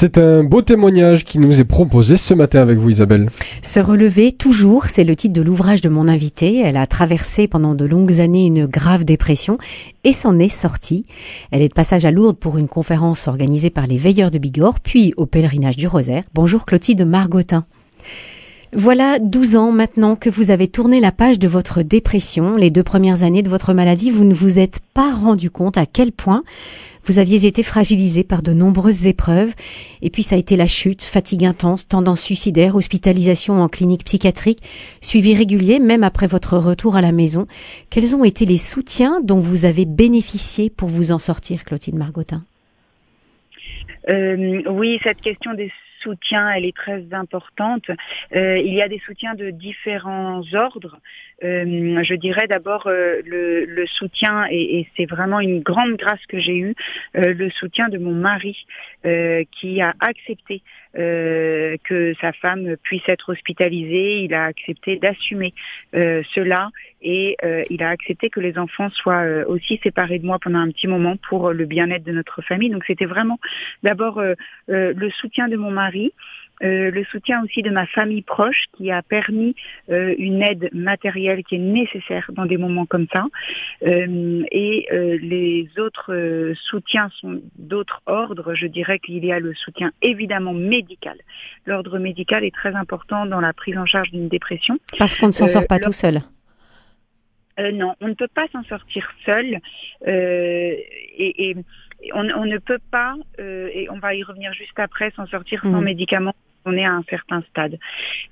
C'est un beau témoignage qui nous est proposé ce matin avec vous Isabelle. Se relever toujours, c'est le titre de l'ouvrage de mon invitée. Elle a traversé pendant de longues années une grave dépression et s'en est sortie. Elle est de passage à Lourdes pour une conférence organisée par les Veilleurs de Bigorre, puis au pèlerinage du Rosaire. Bonjour Clotilde Margotin. Voilà 12 ans maintenant que vous avez tourné la page de votre dépression. Les deux premières années de votre maladie, vous ne vous êtes pas rendu compte à quel point vous aviez été fragilisé par de nombreuses épreuves. Et puis ça a été la chute, fatigue intense, tendance suicidaire, hospitalisation en clinique psychiatrique, suivi régulier même après votre retour à la maison. Quels ont été les soutiens dont vous avez bénéficié pour vous en sortir, Clotilde Margotin? Euh, Oui, cette question des soutien, elle est très importante. Euh, il y a des soutiens de différents ordres. Euh, je dirais d'abord euh, le, soutien, et, c'est vraiment une grande grâce que j'ai eue, le soutien de mon mari qui a accepté que sa femme puisse être hospitalisée. Il a accepté d'assumer cela et il a accepté que les enfants soient aussi séparés de moi pendant un petit moment pour le bien-être de notre famille. Donc c'était vraiment d'abord le soutien de mon mari euh, le soutien aussi de ma famille proche qui a permis euh, une aide matérielle qui est nécessaire dans des moments comme ça. Euh, et les autres soutiens sont d'autres ordres. Je dirais qu'il y a le soutien évidemment médical. L'ordre médical est très important dans la prise en charge d'une dépression. Parce qu'on ne s'en sort pas tout seul. non, on ne peut pas s'en sortir seul. et on, ne peut pas, euh, et on va y revenir juste après, s'en sortir sans mmh. médicaments on est à un certain stade.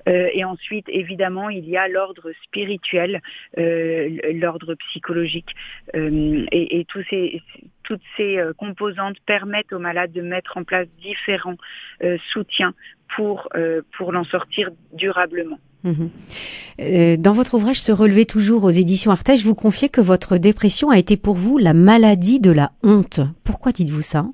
Euh, et ensuite, évidemment, il y a l'ordre spirituel, euh, l'ordre psychologique, et, tous ces, toutes ces composantes permettent aux malades de mettre en place différents soutiens pour, pour l'en sortir durablement. Mhm. Euh, dans votre ouvrage Se relever toujours aux éditions Artege, vous confiez que votre dépression a été pour vous la maladie de la honte. Pourquoi dites-vous ça?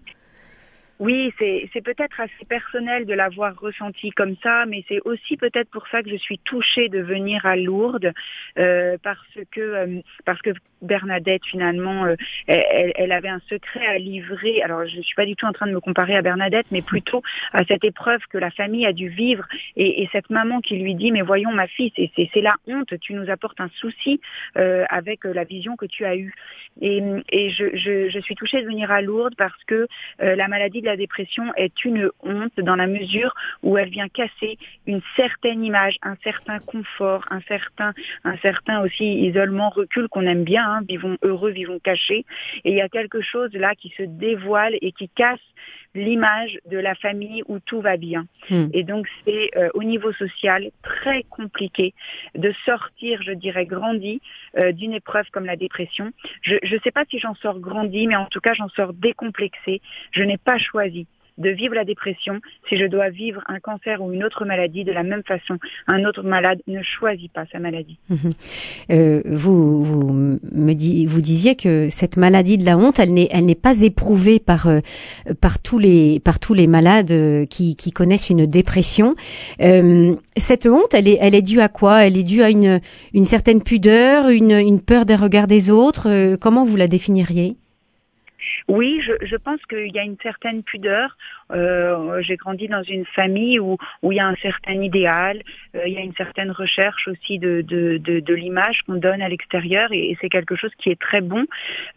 Oui, c'est peut-être assez personnel de l'avoir ressenti comme ça, mais c'est aussi peut-être pour ça que je suis touchée de venir à Lourdes, euh, parce que euh, parce que Bernadette finalement, euh, elle, elle, avait un secret à livrer. Alors je ne suis pas du tout en train de me comparer à Bernadette, mais plutôt à cette épreuve que la famille a dû vivre et, et cette maman qui lui dit mais voyons ma fille, c'est la honte, tu nous apportes un souci avec la vision que tu as eue. Et, et je, je, je, suis touchée de venir à Lourdes parce que la maladie la dépression est une honte dans la mesure où elle vient casser une certaine image, un certain confort, un certain, un certain aussi isolement, recul qu'on aime bien, hein, vivons heureux, vivons cachés. Et il y a quelque chose là qui se dévoile et qui casse l'image de la famille où tout va bien. Hmm. Et donc c'est euh, au niveau social très compliqué de sortir, je dirais, grandi euh, d'une épreuve comme la dépression. Je ne sais pas si j'en sors grandi, mais en tout cas j'en sors décomplexé. Je n'ai pas choisi de vivre la dépression si je dois vivre un cancer ou une autre maladie de la même façon. Un autre malade ne choisit pas sa maladie. Mhm. Euh, vous, vous, me disiez que cette maladie de la honte, elle n'est, elle n'est pas éprouvée par, euh, tous les, malades euh, qui, connaissent une dépression. cette honte, elle est, due à quoi? Elle est due à une, certaine pudeur, une peur des regards des autres? comment vous la définiriez? Oui, je, je pense qu'il y a une certaine pudeur. Euh, J'ai grandi dans une famille où, où il y a un certain idéal, euh, il y a une certaine recherche aussi de, de, de, de l'image qu'on donne à l'extérieur et, c'est quelque chose qui est très bon.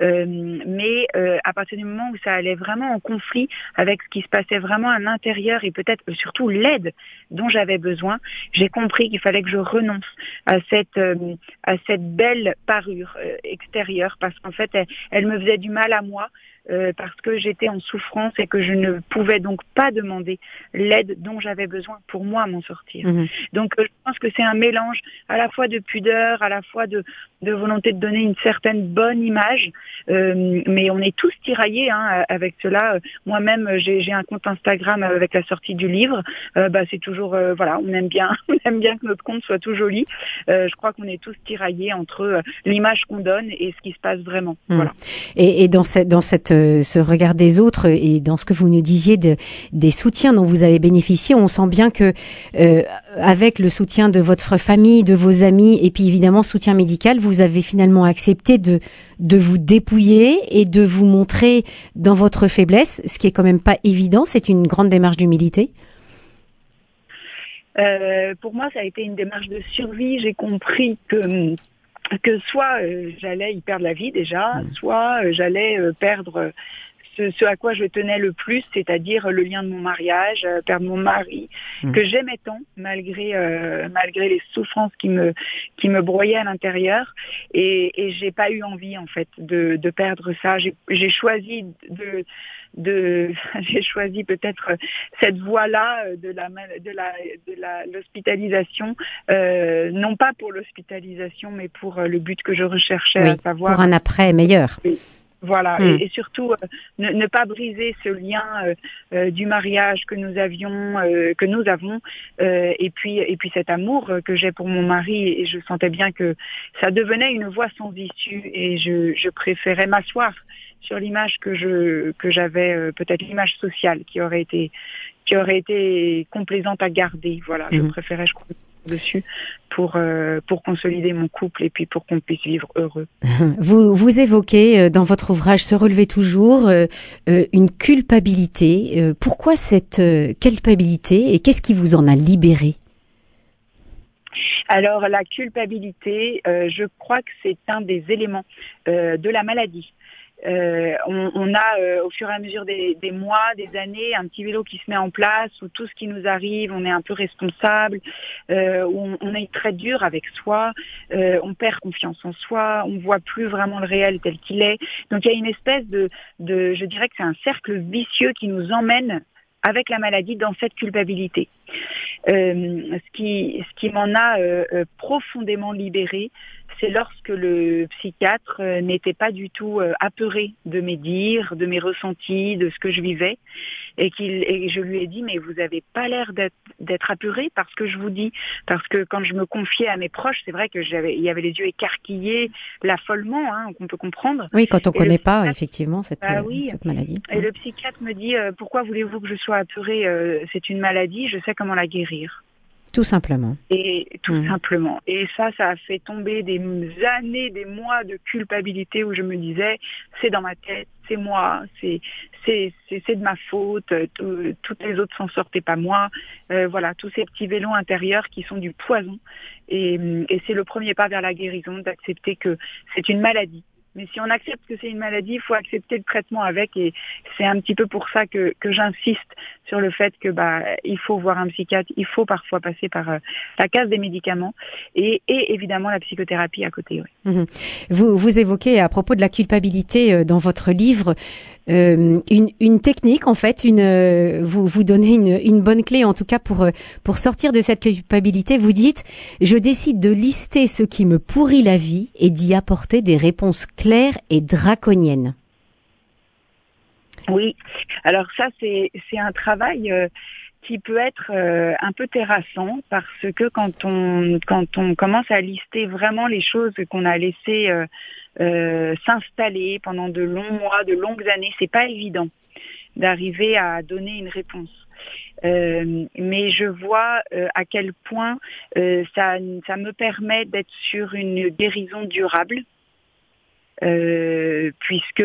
Euh, mais euh, à partir du moment où ça allait vraiment en conflit avec ce qui se passait vraiment à l'intérieur et peut-être surtout l'aide dont j'avais besoin, j'ai compris qu'il fallait que je renonce à cette, euh, à cette belle parure extérieure parce qu'en fait, elle, elle me faisait du mal à moi. Euh, parce que j'étais en souffrance et que je ne pouvais donc pas demander l'aide dont j'avais besoin pour moi m'en sortir. Mhm. Donc euh, je pense que c'est un mélange à la fois de pudeur, à la fois de, de volonté de donner une certaine bonne image, euh, mais on est tous tiraillés hein, avec cela. Moi-même, j'ai un compte Instagram avec la sortie du livre. bah, c'est toujours voilà, on aime bien, on aime bien que notre compte soit tout joli. je crois qu'on est tous tiraillés entre l'image qu'on donne et ce qui se passe vraiment. Mhm. Voilà. Et, et dans cette dans cette ce, regard des autres et dans ce que vous nous disiez de, des soutiens dont vous avez bénéficié, on sent bien que euh, avec le soutien de votre famille, de vos amis et puis évidemment soutien médical, vous avez finalement accepté de vous dépouiller et de vous montrer dans votre faiblesse, ce qui est quand même pas évident. C'est une grande démarche d'humilité. Euh, pour moi, ça a été une démarche de survie. J'ai compris que que soit euh, j'allais y perdre la vie déjà, mmh. soit euh, j'allais euh, perdre ce, ce, à quoi je tenais le plus, c'est-à-dire le lien de mon mariage, perdre mon mari, mmh. que j'aimais tant malgré malgré les souffrances qui me qui me broyaient à l'intérieur, et, et j'ai pas eu envie en fait de, de perdre ça. J'ai choisi de de j'ai choisi peut-être cette voie-là euh, de la de la de l'hospitalisation euh, non pas pour l'hospitalisation mais pour euh, le but que je recherchais à savoir pour un après meilleur. Voilà, et, hmm. et, surtout euh, ne, ne, pas briser ce lien euh, du mariage que nous avions, que nous avons, et puis et puis cet amour que j'ai pour mon mari. Et je sentais bien que ça devenait une voie sans issue, et je, je préférais m'asseoir sur l'image que je que j'avais euh, peut-être l'image sociale qui aurait été qui aurait été complaisante à garder voilà je mhm. préférais je crois dessus pour euh, pour consolider mon couple et puis pour qu'on puisse vivre heureux. Vous vous évoquez euh, dans votre ouvrage Se relever toujours une culpabilité. pourquoi cette culpabilité et qu'est-ce qui vous en a libéré? Alors la culpabilité, je crois que c'est un des éléments de la maladie. Euh, on, a euh, au fur et à mesure des, mois, des années, un petit vélo qui se met en place où tout ce qui nous arrive, on est un peu responsable, euh, où on, est très dur avec soi, euh, on perd confiance en soi, on voit plus vraiment le réel tel qu'il est. Donc il y a une espèce de, je dirais que c'est un cercle vicieux qui nous emmène avec la maladie dans cette culpabilité. Ce qui, ce qui m'en a profondément libéré, c'est lorsque le psychiatre euh, n'était pas du tout euh, apeuré de mes dires, de mes ressentis, de ce que je vivais, et qu'il et je lui ai dit mais vous n'avez pas l'air d'être apeuré parce que je vous dis parce que quand je me confiais à mes proches, c'est vrai que j'avais il y avait les yeux écarquillés, l'affolement hein, qu'on peut comprendre. Oui, quand on ne connaît pas effectivement cette, bah cette maladie. Et le psychiatre me dit pourquoi voulez-vous que je sois apeuré C'est une maladie, je sais comment la guérir. Tout simplement. Et tout mmh. simplement. Et ça, ça a fait tomber des années, des mois de culpabilité où je me disais, c'est dans ma tête, c'est moi, c'est c'est c'est de ma faute, toutes les autres s'en sortaient pas moi. Euh, voilà, tous ces petits vélos intérieurs qui sont du poison. Et, et c'est le premier pas vers la guérison, d'accepter que c'est une maladie mais si on accepte que c'est une maladie, il faut accepter le traitement avec. Et c'est un petit peu pour ça que, j'insiste sur le fait que bah il faut voir un psychiatre, il faut parfois passer par euh, la case des médicaments et, évidemment la psychothérapie à côté. Mhm. Vous, vous évoquez à propos de la culpabilité euh, dans votre livre euh, une, une, technique en fait, une, euh, vous vous donnez une, une, bonne clé en tout cas pour euh, pour sortir de cette culpabilité. Vous dites, je décide de lister ce qui me pourrit la vie et d'y apporter des réponses claires et draconiennes. Oui, alors ça c'est c'est un travail. qui peut être un peu terrassant parce que quand on quand on commence à lister vraiment les choses qu'on a laissées euh, s'installer pendant de longs mois, de longues années. C'est pas évident d'arriver à donner une réponse. Euh, mais je vois euh, à quel point euh, ça, ça me permet d'être sur une guérison durable. Euh, puisque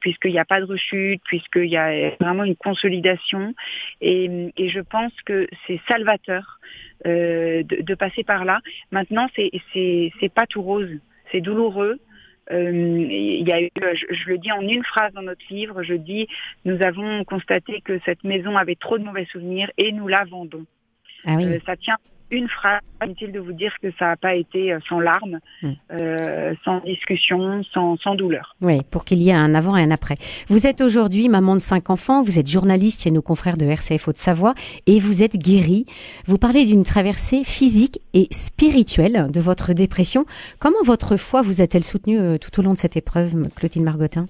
puisqu'il n'y a pas de rechute, puisqu'il y a vraiment une consolidation, et, et je pense que c'est salvateur de, de, passer par là. Maintenant, c'est c'est pas tout rose, c'est douloureux, euh, il y a eu, je, je, le dis en une phrase dans notre livre, je dis, nous avons constaté que cette maison avait trop de mauvais souvenirs et nous la vendons. Ah oui. euh, ça tient une phrase, inutile de vous dire que ça n'a pas été euh, sans larmes, mm. euh, sans discussion, sans, sans, douleur. Oui, pour qu'il y ait un avant et un après. Vous êtes aujourd'hui maman de cinq enfants, vous êtes journaliste chez nos confrères de RCF Haute-Savoie et vous êtes guérie. Vous parlez d'une traversée physique et spirituelle de votre dépression. Comment votre foi vous a-t-elle soutenue euh, tout au long de cette épreuve, Clotilde Margotin?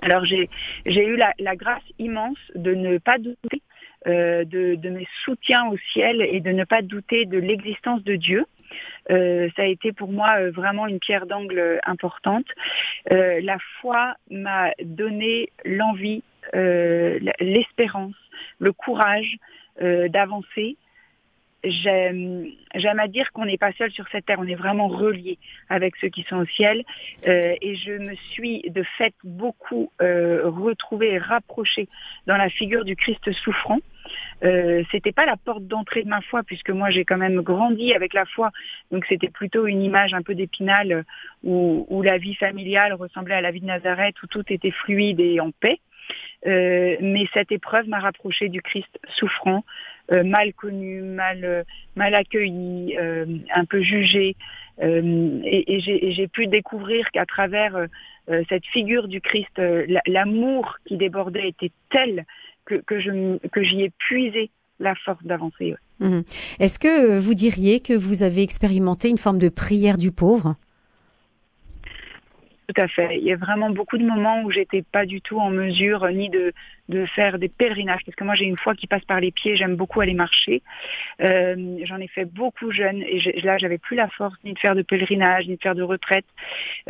Alors j'ai j'ai eu la, la grâce immense de ne pas douter euh, de, de, mes soutiens au ciel et de ne pas douter de l'existence de Dieu. ça a été pour moi vraiment une pierre d'angle importante. la foi m'a donné l'envie, l'espérance, le courage d'avancer j'aime à dire qu'on n'est pas seul sur cette terre, on est vraiment relié avec ceux qui sont au ciel. Euh, et je me suis de fait beaucoup euh, retrouvée et rapprochée dans la figure du Christ souffrant. Euh, c'était pas la porte d'entrée de ma foi puisque moi j'ai quand même grandi avec la foi donc c'était plutôt une image un peu d'épinal où, où, la vie familiale ressemblait à la vie de Nazareth où tout était fluide et en paix euh, mais cette épreuve m'a rapproché du Christ souffrant, euh, mal connu, mal, euh, mal accueilli, un peu jugé. et, j'ai pu découvrir qu'à travers cette figure du Christ, l'amour qui débordait était tel que, que j'y ai puisé la force d'avancer. Mmh. Est-ce que vous diriez que vous avez expérimenté une forme de prière du pauvre? Tout à fait. Il y a vraiment beaucoup de moments où j'étais pas du tout en mesure ni de, de faire des pèlerinages, parce que moi j'ai une foi qui passe par les pieds, j'aime beaucoup aller marcher. Euh, J'en ai fait beaucoup jeune et là j'avais plus la force ni de faire de pèlerinage, ni de faire de retraite.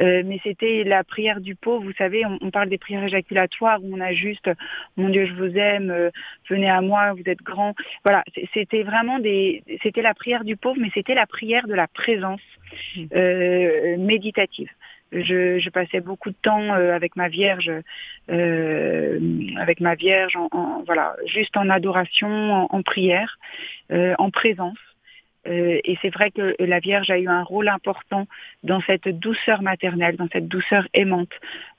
Euh, mais c'était la prière du pauvre, vous savez, on, on, parle des prières éjaculatoires où on a juste mon Dieu je vous aime, euh, venez à moi, vous êtes grand. Voilà, c'était vraiment des, c'était la prière du pauvre, mais c'était la prière de la présence mmh. euh, méditative je, je, passais beaucoup de temps euh, avec ma Vierge, euh, avec ma Vierge, en, voilà, juste en adoration, en, prière, euh, en présence. Euh, et c'est vrai que la Vierge a eu un rôle important dans cette douceur maternelle, dans cette douceur aimante,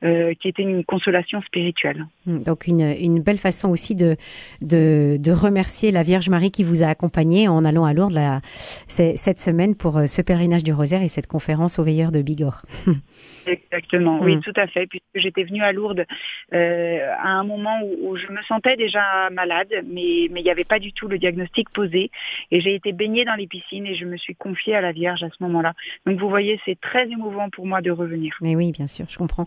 euh, qui était une consolation spirituelle. Hmm, donc une, une belle façon aussi de, de, de, remercier la Vierge Marie qui vous a accompagné en allant à Lourdes la, cette semaine pour euh, ce pèlerinage du rosaire et cette conférence au veilleur de Bigorre. Exactement, oui, hmm. tout à fait, puisque j'étais venue à Lourdes euh, à un moment où, où, je me sentais déjà malade, mais, mais il n'y avait pas du tout le diagnostic posé, et j'ai été baignée dans les et je me suis confiée à la Vierge à ce moment-là. Donc vous voyez, c'est très émouvant pour moi de revenir. Mais oui, bien sûr, je comprends.